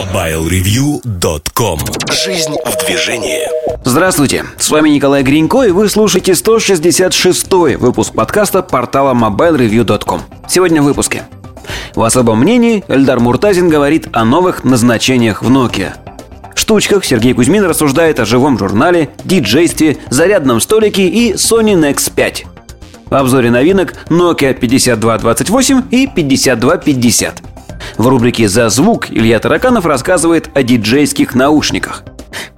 MobileReview.com Жизнь в движении. Здравствуйте, с вами Николай Гринько, и вы слушаете 166-й выпуск подкаста портала MobileReview.com Сегодня в выпуске. В особом мнении Эльдар Муртазин говорит о новых назначениях в Nokia. Штучках Сергей Кузьмин рассуждает о живом журнале, диджействе, зарядном столике и Sony Nex 5. В обзоре новинок Nokia 5228 и 5250. В рубрике «За звук» Илья Тараканов рассказывает о диджейских наушниках.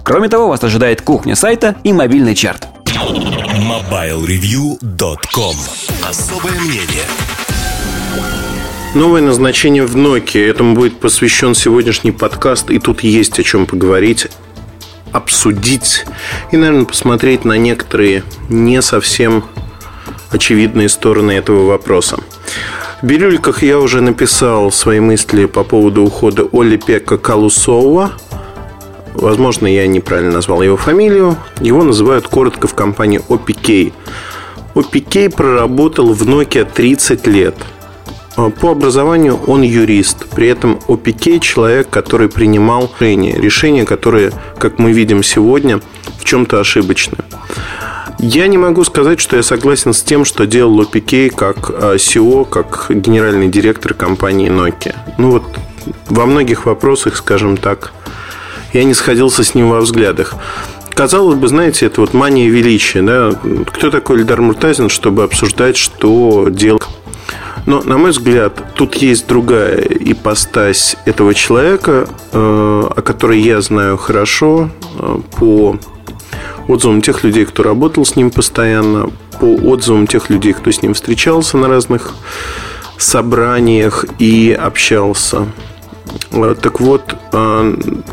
Кроме того, вас ожидает кухня сайта и мобильный чарт. MobileReview.com Особое мнение Новое назначение в Nokia. Этому будет посвящен сегодняшний подкаст, и тут есть о чем поговорить, обсудить и, наверное, посмотреть на некоторые не совсем очевидные стороны этого вопроса. Бирюльках я уже написал свои мысли по поводу ухода Оли Пека Калусова. Возможно, я неправильно назвал его фамилию. Его называют коротко в компании OPK. OPK проработал в Nokia 30 лет – а, по образованию он юрист. При этом ОПК – человек, который принимал решения. Решения, которые, как мы видим сегодня, в чем-то ошибочны. Я не могу сказать, что я согласен с тем, что делал ОПК как CEO, а, как генеральный директор компании Nokia. Ну вот во многих вопросах, скажем так, я не сходился с ним во взглядах. Казалось бы, знаете, это вот мания величия. Да? Кто такой Эльдар Муртазин, чтобы обсуждать, что делал но, на мой взгляд, тут есть другая ипостась этого человека, э, о которой я знаю хорошо э, по отзывам тех людей, кто работал с ним постоянно, по отзывам тех людей, кто с ним встречался на разных собраниях и общался. Э, так вот,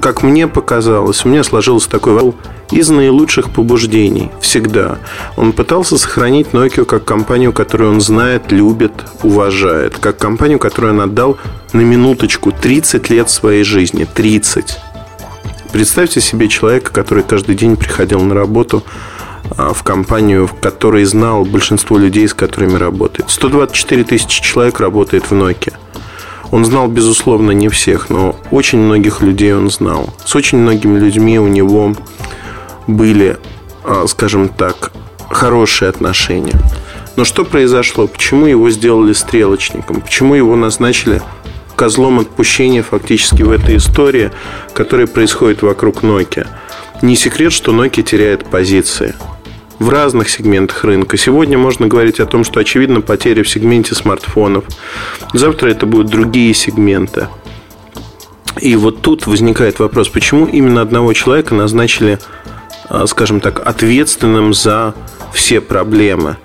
как мне показалось, у меня сложился такой из наилучших побуждений, всегда. Он пытался сохранить Nokia как компанию, которую он знает, любит, уважает. Как компанию, которую он отдал на минуточку 30 лет своей жизни. 30. Представьте себе человека, который каждый день приходил на работу а, в компанию, в которой знал большинство людей, с которыми работает. 124 тысячи человек работает в Nokia. Он знал, безусловно, не всех, но очень многих людей он знал. С очень многими людьми у него были, а, скажем так, хорошие отношения. Но что произошло? Почему его сделали стрелочником? Почему его назначили козлом отпущения фактически в этой истории, которая происходит вокруг Nokia? Не секрет, что Nokia теряет позиции в разных сегментах рынка. Сегодня можно говорить о том, что очевидно потеря в сегменте смартфонов. Завтра это будут другие сегменты. И вот тут возникает вопрос, почему именно одного человека назначили а, скажем так, ответственным за все проблемы.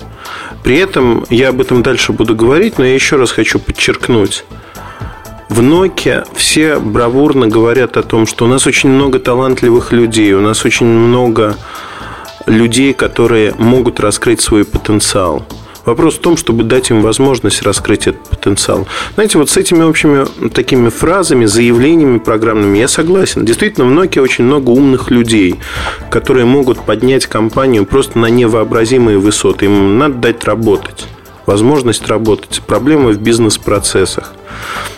При этом я об этом дальше буду говорить, но я еще раз хочу подчеркнуть. В Nokia все бравурно говорят о том, что у нас очень много талантливых людей, у нас очень много людей, которые могут раскрыть свой потенциал. Вопрос в том, чтобы дать им возможность раскрыть этот потенциал. Знаете, вот с этими общими такими фразами, заявлениями программными я согласен. Действительно, в Nokia очень много умных людей, которые могут поднять компанию просто на невообразимые высоты. Им надо дать работать возможность работать, проблемы в бизнес-процессах.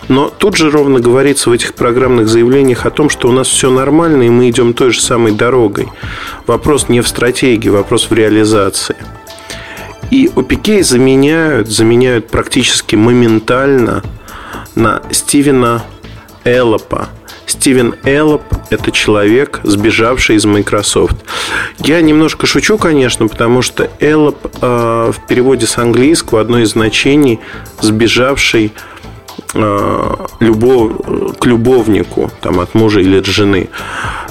Но тут же ровно говорится в этих программных заявлениях о том, что у нас все нормально, и мы идем той же самой дорогой. Вопрос не в стратегии, вопрос в реализации. И OPK заменяют, заменяют практически моментально на Стивена Эллопа. Стивен Эллоп – это человек, сбежавший из Microsoft. Я немножко шучу, конечно, потому что Эллоп э, в переводе с английского одно из значений сбежавший э, любов, к любовнику там, от мужа или от жены.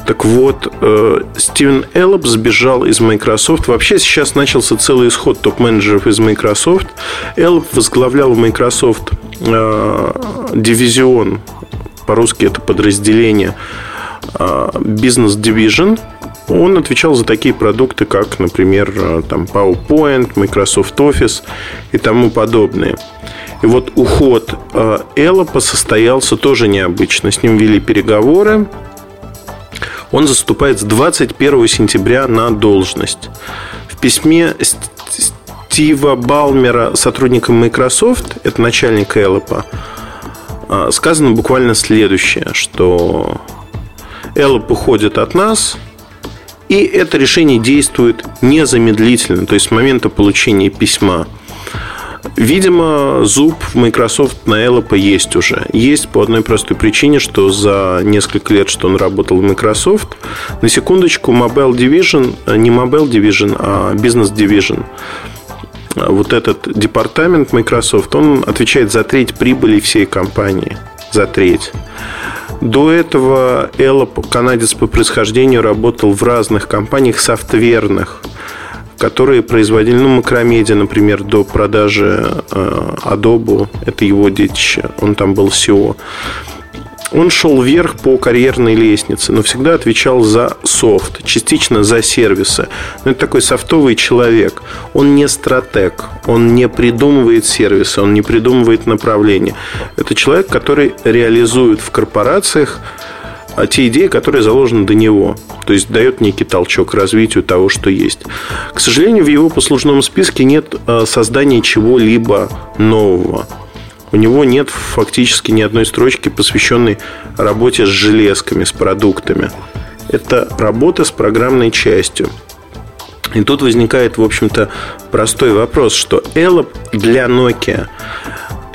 Так вот, э, Стивен Эллоп сбежал из Microsoft. Вообще сейчас начался целый исход топ-менеджеров из Microsoft. Эллоп возглавлял в Microsoft э, дивизион, по-русски это подразделение, э, Business Division. Он отвечал за такие продукты, как, например, там, PowerPoint, Microsoft Office и тому подобное. И вот уход Эллопа состоялся тоже необычно. С ним вели переговоры, он заступает с 21 сентября на должность. В письме Стива Балмера, сотрудника Microsoft, это начальник Эллопа, а, сказано буквально следующее, что Эллоп уходит от нас, и это решение действует незамедлительно, то есть с момента получения письма. Видимо, зуб в Microsoft на Эллопа есть уже. Есть по одной простой причине, что за несколько лет, что он работал в Microsoft, на секундочку, Mobile Division, э, не Mobile Division, а Business Division, вот этот департамент Microsoft, он отвечает за треть прибыли всей компании. За треть. До этого Элла, канадец по происхождению, работал в разных компаниях софтверных, которые производили, ну, Макромедиа, например, до продажи э, Adobe, это его детище, он там был SEO. Он шел вверх по карьерной лестнице, но всегда отвечал за софт, частично за сервисы. Но это такой софтовый человек. Он не стратег, он не придумывает сервисы, он не придумывает направления. Это человек, который реализует в корпорациях а те идеи, которые заложены до него. То есть дает некий толчок развитию того, что есть. К сожалению, в его послужном списке нет а, создания чего-либо нового у него нет фактически ни одной строчки, посвященной работе с железками, с продуктами. Это работа с программной частью. И тут возникает, в общем-то, простой вопрос, что Elop для Nokia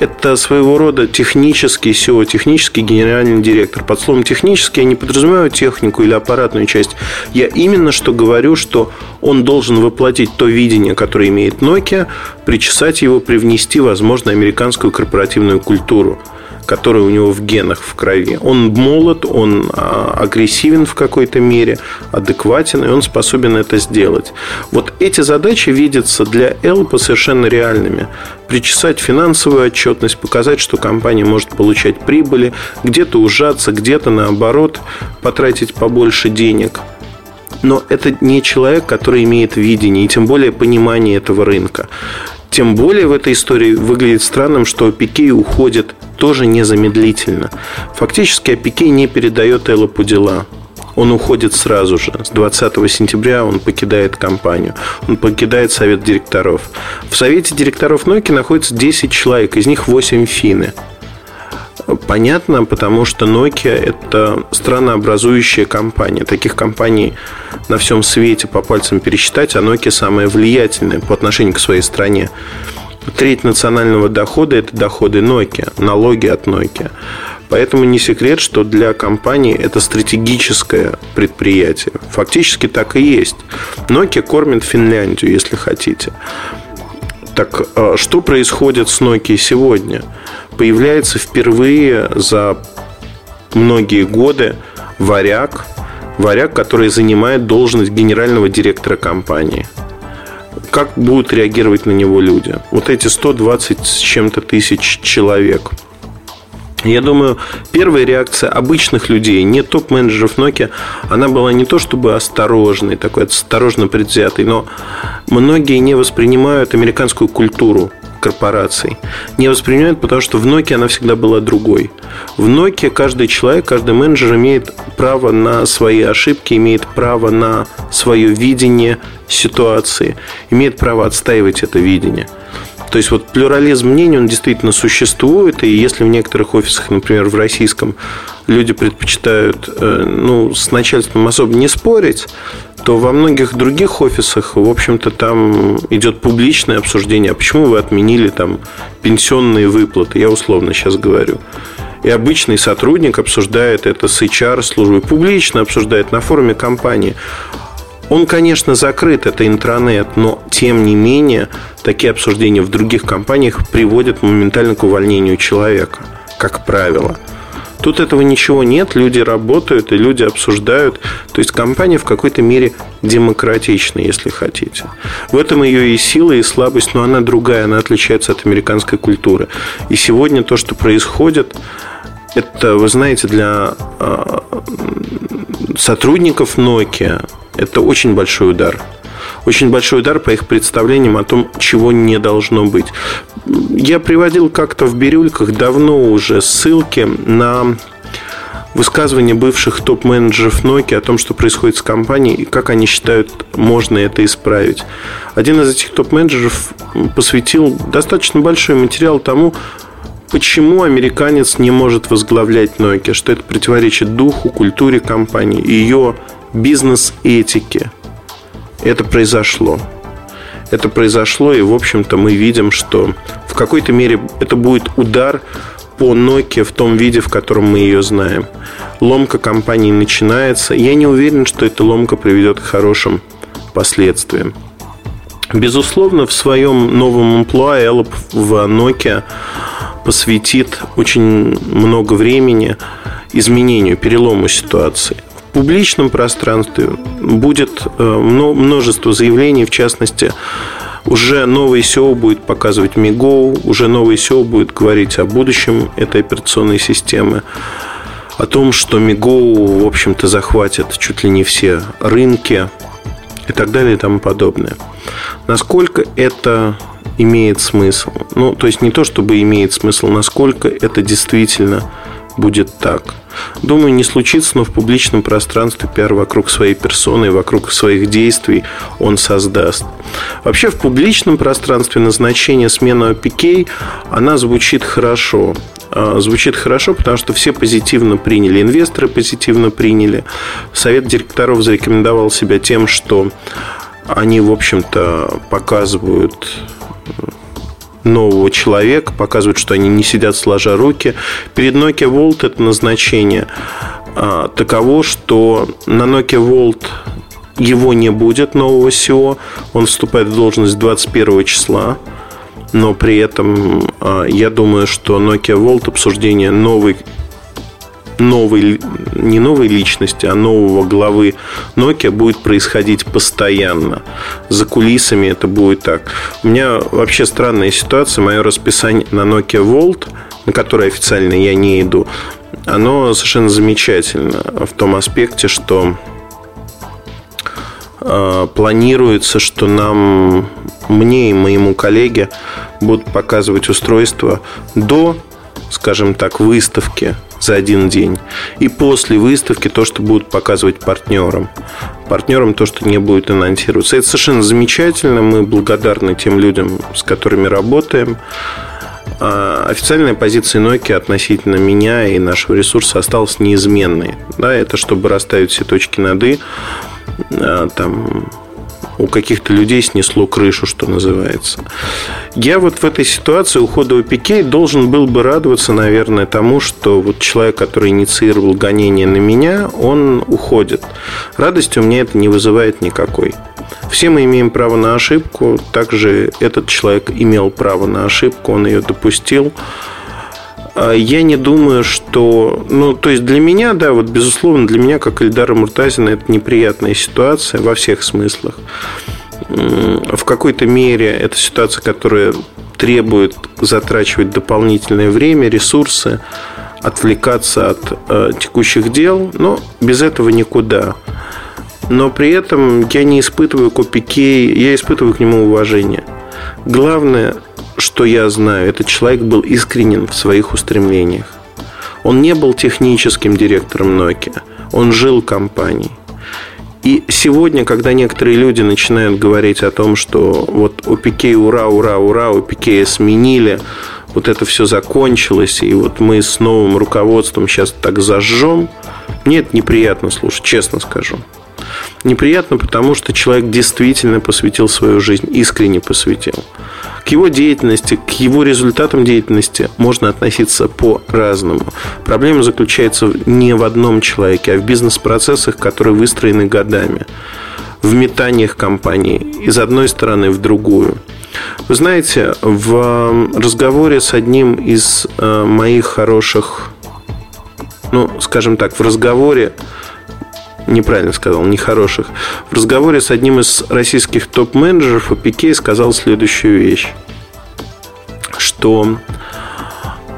это своего рода технический SEO, технический генеральный директор. Под словом технический я не подразумеваю технику или аппаратную часть. Я именно что говорю, что он должен воплотить то видение, которое имеет Nokia, причесать его, привнести, возможно, американскую корпоративную культуру который у него в генах, в крови. Он молод, он а, агрессивен в какой-то мере, адекватен, и он способен это сделать. Вот эти задачи видятся для Элпа совершенно реальными. Причесать финансовую отчетность, показать, что компания может получать прибыли, где-то ужаться, где-то наоборот потратить побольше денег. Но это не человек, который имеет видение и тем более понимание этого рынка. Тем более в этой истории выглядит странным, что Пикей уходит тоже незамедлительно. Фактически Пикей не передает Эллопу дела. Он уходит сразу же. С 20 сентября он покидает компанию. Он покидает совет директоров. В совете директоров Nokia находится 10 человек, из них 8 финны. Понятно, потому что Nokia – это странообразующая компания. Таких компаний на всем свете по пальцам пересчитать, а Nokia самая влиятельная по отношению к своей стране. Треть национального дохода – это доходы Nokia, налоги от Nokia. Поэтому не секрет, что для компании это стратегическое предприятие. Фактически так и есть. Nokia кормит Финляндию, если хотите. Так а что происходит с Nokia сегодня? Появляется впервые за многие годы варяг, варяг, который занимает должность генерального директора компании. Как будут реагировать на него люди? Вот эти 120 с чем-то тысяч человек – я думаю, первая реакция обычных людей, не топ-менеджеров Nokia, она была не то чтобы осторожной, такой осторожно предвзятой, но многие не воспринимают американскую культуру корпораций. Не воспринимают, потому что в Nokia она всегда была другой. В Nokia каждый человек, каждый менеджер имеет право на свои ошибки, имеет право на свое видение ситуации, имеет право отстаивать это видение – то есть вот плюрализм мнений, он действительно существует, и если в некоторых офисах, например, в российском, люди предпочитают э, ну, с начальством особо не спорить, то во многих других офисах, в общем-то, там идет публичное обсуждение, а почему вы отменили там пенсионные выплаты, я условно сейчас говорю. И обычный сотрудник обсуждает это с HR-службой, публично обсуждает на форуме компании. Он, конечно, закрыт, это интранет, но тем не менее такие обсуждения в других компаниях приводят моментально к увольнению человека, как правило. Тут этого ничего нет, люди работают и люди обсуждают. То есть компания в какой-то мере демократична, если хотите. В этом ее и сила, и слабость, но она другая, она отличается от американской культуры. И сегодня то, что происходит, это, вы знаете, для а, сотрудников Nokia это очень большой удар. Очень большой удар по их представлениям о том, чего не должно быть. Я приводил как-то в бирюльках давно уже ссылки на высказывания бывших топ-менеджеров Nokia о том, что происходит с компанией и как они считают, можно это исправить. Один из этих топ-менеджеров посвятил достаточно большой материал тому, почему американец не может возглавлять Nokia, что это противоречит духу, культуре компании, ее бизнес-этике. Это произошло. Это произошло, и, в общем-то, мы видим, что в какой-то мере это будет удар по Nokia в том виде, в котором мы ее знаем. Ломка компании начинается. Я не уверен, что эта ломка приведет к хорошим последствиям. Безусловно, в своем новом амплуа Эллоп в Nokia посвятит очень много времени изменению, перелому ситуации. Публичном пространстве будет э, множество заявлений, в частности, уже новый SEO будет показывать Migo, уже новый SEO будет говорить о будущем этой операционной системы, о том, что Migo, в общем-то, захватит чуть ли не все рынки и так далее и тому подобное. Насколько это имеет смысл? Ну, то есть не то, чтобы имеет смысл, насколько это действительно будет так. Думаю, не случится, но в публичном пространстве пиар вокруг своей персоны, вокруг своих действий он создаст. Вообще в публичном пространстве назначение смены OPK, она звучит хорошо. А, звучит хорошо, потому что все позитивно приняли, инвесторы позитивно приняли. Совет директоров зарекомендовал себя тем, что они, в общем-то, показывают нового человека, показывают, что они не сидят сложа руки. Перед Nokia Volt это назначение а, таково, что на Nokia Volt его не будет нового SEO. Он вступает в должность 21 числа. Но при этом а, я думаю, что Nokia Volt обсуждение новой новой, не новой личности, а нового главы Nokia будет происходить постоянно. За кулисами это будет так. У меня вообще странная ситуация. Мое расписание на Nokia Volt, на которое официально я не иду, оно совершенно замечательно в том аспекте, что э, планируется, что нам, мне и моему коллеге будут показывать устройство до, скажем так, выставки за один день. И после выставки то, что будут показывать партнерам. Партнерам то, что не будет анонсироваться. Это совершенно замечательно. Мы благодарны тем людям, с которыми работаем. А официальная позиция Nokia относительно меня и нашего ресурса осталась неизменной. Да, это чтобы расставить все точки над «и». А, там у каких-то людей снесло крышу, что называется. Я вот в этой ситуации ухода у Пике должен был бы радоваться, наверное, тому, что вот человек, который инициировал гонение на меня, он уходит. Радости у меня это не вызывает никакой. Все мы имеем право на ошибку, также этот человек имел право на ошибку, он ее допустил. А я не думаю, что... Ну, то есть для меня, да, вот безусловно, для меня, как Эльдара Муртазина, это неприятная ситуация во всех смыслах. В какой-то мере это ситуация, которая требует затрачивать дополнительное время, ресурсы, отвлекаться от э, текущих дел, но без этого никуда. Но при этом я не испытываю к я испытываю к нему уважение. Главное что я знаю, этот человек был искренен в своих устремлениях. Он не был техническим директором Nokia. Он жил компанией. И сегодня, когда некоторые люди начинают говорить о том, что вот у Пике ура, ура, ура, у Пике сменили, вот это все закончилось, и вот мы с новым руководством сейчас так зажжем, мне это неприятно слушать, честно скажу. Неприятно, потому что человек действительно посвятил свою жизнь, искренне посвятил. К его деятельности, к его результатам деятельности можно относиться по-разному. Проблема заключается не в одном человеке, а в бизнес-процессах, которые выстроены годами. В метаниях компании из одной стороны в другую. Вы знаете, в разговоре с одним из э, моих хороших, ну, скажем так, в разговоре неправильно сказал, нехороших. В разговоре с одним из российских топ-менеджеров Пике сказал следующую вещь, что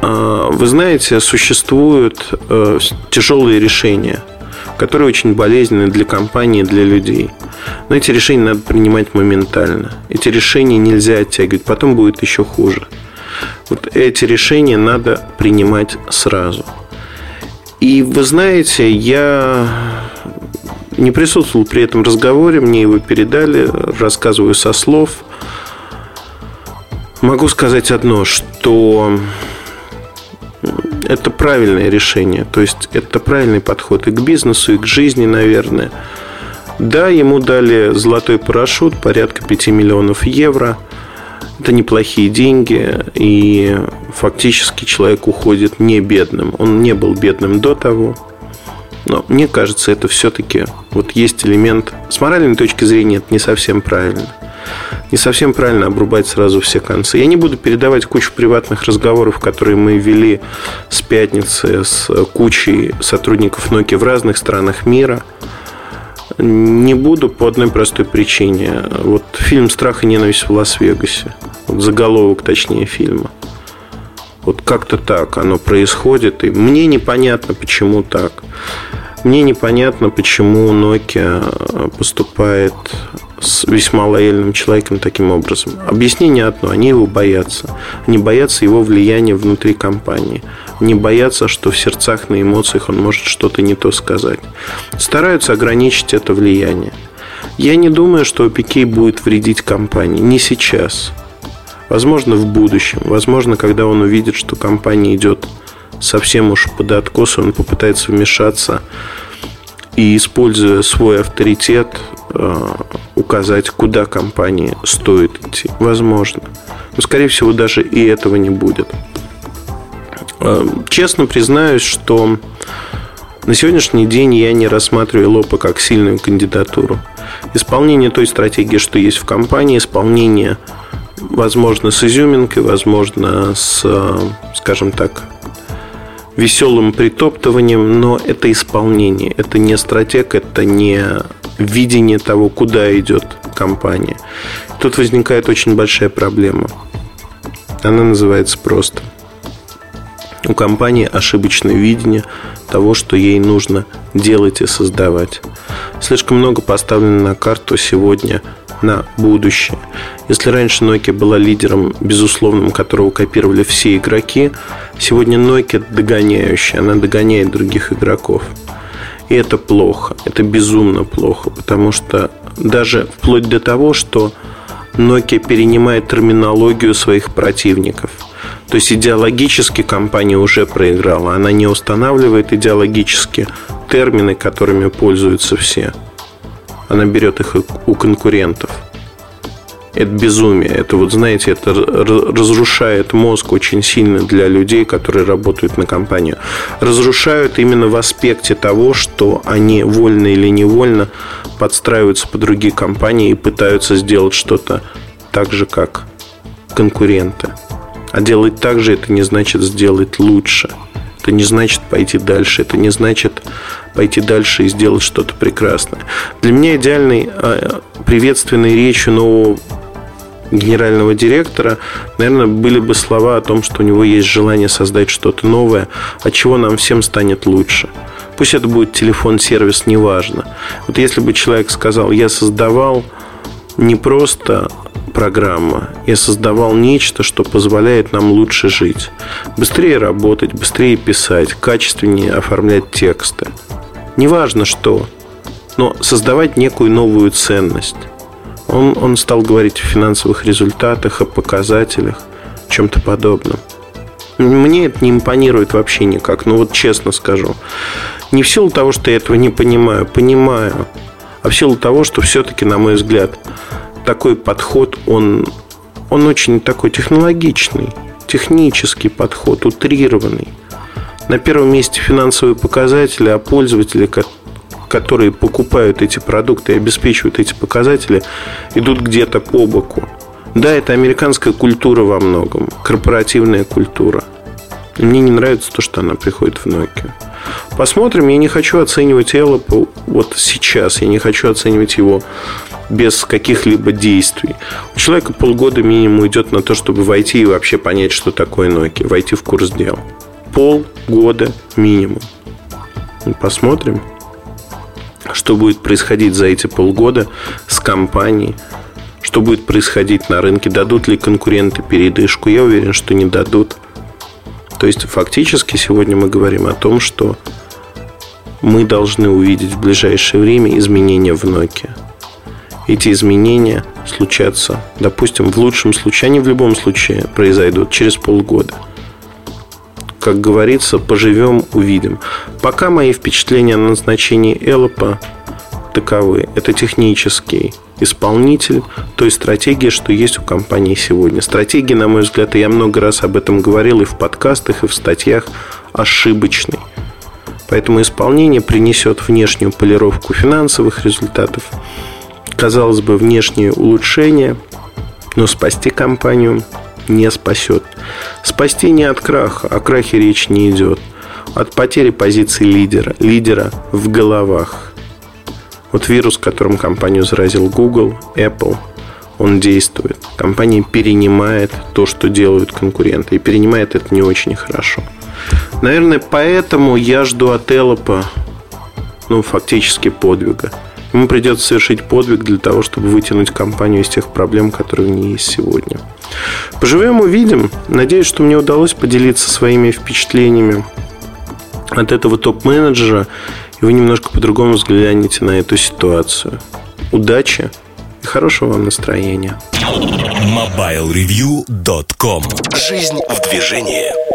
а, вы знаете, существуют э, тяжелые решения, которые очень болезненны для компании, для людей. Но эти решения надо принимать моментально. Эти решения нельзя оттягивать, потом будет еще хуже. Вот эти решения надо принимать сразу. И вы знаете, я не присутствовал при этом разговоре, мне его передали, рассказываю со слов. Могу сказать одно, что это правильное решение. То есть это правильный подход и к бизнесу, и к жизни, наверное. Да, ему дали золотой парашют, порядка 5 миллионов евро. Это неплохие деньги, и фактически человек уходит не бедным. Он не был бедным до того. Но мне кажется, это все-таки вот есть элемент. С моральной точки зрения это не совсем правильно. Не совсем правильно обрубать сразу все концы. Я не буду передавать кучу приватных разговоров, которые мы вели с пятницы с кучей сотрудников Nokia в разных странах мира. Не буду по одной простой причине. Вот фильм «Страх и ненависть в Лас-Вегасе». Вот заголовок, точнее, фильма. Вот как-то так оно происходит. И мне непонятно, почему так. Мне непонятно, почему Nokia поступает с весьма лояльным человеком таким образом. Объяснение одно. Они его боятся. Они боятся его влияния внутри компании. Они боятся, что в сердцах, на эмоциях он может что-то не то сказать. Стараются ограничить это влияние. Я не думаю, что OPK будет вредить компании. Не сейчас. Возможно, в будущем. Возможно, когда он увидит, что компания идет совсем уж под откос, он попытается вмешаться и, используя свой авторитет, э, указать, куда компании стоит идти. Возможно. Но, скорее всего, даже и этого не будет. Э, честно признаюсь, что на сегодняшний день я не рассматриваю Лопа как сильную кандидатуру. Исполнение той стратегии, что есть в компании, исполнение возможно, с изюминкой, возможно, с, скажем так, веселым притоптыванием, но это исполнение, это не стратег, это не видение того, куда идет компания. Тут возникает очень большая проблема. Она называется просто. У компании ошибочное видение того, что ей нужно делать и создавать. Слишком много поставлено на карту сегодня на будущее. Если раньше Nokia была лидером, безусловным, которого копировали все игроки, сегодня Nokia догоняющая, она догоняет других игроков. И это плохо, это безумно плохо, потому что даже вплоть до того, что Nokia перенимает терминологию своих противников. То есть идеологически компания уже проиграла. Она не устанавливает идеологически термины, которыми пользуются все она берет их у конкурентов. Это безумие. Это вот, знаете, это разрушает мозг очень сильно для людей, которые работают на компанию. Разрушают именно в аспекте того, что они вольно или невольно подстраиваются под другие компании и пытаются сделать что-то так же, как конкуренты. А делать так же это не значит сделать лучше. Это не значит пойти дальше. Это не значит пойти дальше и сделать что-то прекрасное. Для меня идеальной а, приветственной речью нового генерального директора, наверное, были бы слова о том, что у него есть желание создать что-то новое, от чего нам всем станет лучше. Пусть это будет телефон-сервис, неважно. Вот если бы человек сказал, я создавал не просто программа. Я создавал нечто, что позволяет нам лучше жить. Быстрее работать, быстрее писать, качественнее оформлять тексты неважно что, но создавать некую новую ценность. Он, он стал говорить о финансовых результатах, о показателях, чем-то подобном. Мне это не импонирует вообще никак, ну вот честно скажу. Не в силу того, что я этого не понимаю, понимаю, а в силу того, что все-таки, на мой взгляд, такой подход, он, он очень такой технологичный, технический подход, утрированный. На первом месте финансовые показатели, а пользователи, которые покупают эти продукты и обеспечивают эти показатели, идут где-то по боку. Да, это американская культура во многом, корпоративная культура. мне не нравится то, что она приходит в Nokia. Посмотрим, я не хочу оценивать Эллопа вот сейчас, я не хочу оценивать его без каких-либо действий. У человека полгода минимум идет на то, чтобы войти и вообще понять, что такое Nokia, войти в курс дел полгода минимум. Посмотрим, что будет происходить за эти полгода с компанией, что будет происходить на рынке, дадут ли конкуренты передышку. Я уверен, что не дадут. То есть, фактически, сегодня мы говорим о том, что мы должны увидеть в ближайшее время изменения в Nokia. Эти изменения случатся, допустим, в лучшем случае, они в любом случае произойдут через полгода – как говорится, поживем, увидим. Пока мои впечатления о назначении Эллопа таковы. Это технический исполнитель той стратегии, что есть у компании сегодня. Стратегия, на мой взгляд, и я много раз об этом говорил и в подкастах, и в статьях, ошибочный. Поэтому исполнение принесет внешнюю полировку финансовых результатов, казалось бы, внешнее улучшение, но спасти компанию не спасет. Спасти не от краха, о крахе речь не идет. От потери позиции лидера, лидера в головах. Вот вирус, которым компанию заразил Google, Apple, он действует. Компания перенимает то, что делают конкуренты. И перенимает это не очень хорошо. Наверное, поэтому я жду от Эллопа ну, фактически подвига. Ему придется совершить подвиг для того, чтобы вытянуть компанию из тех проблем, которые у нее есть сегодня. Поживем, увидим. Надеюсь, что мне удалось поделиться своими впечатлениями от этого топ-менеджера, и вы немножко по-другому взглянете на эту ситуацию. Удачи и хорошего вам настроения. MobileReview.com Жизнь в движении.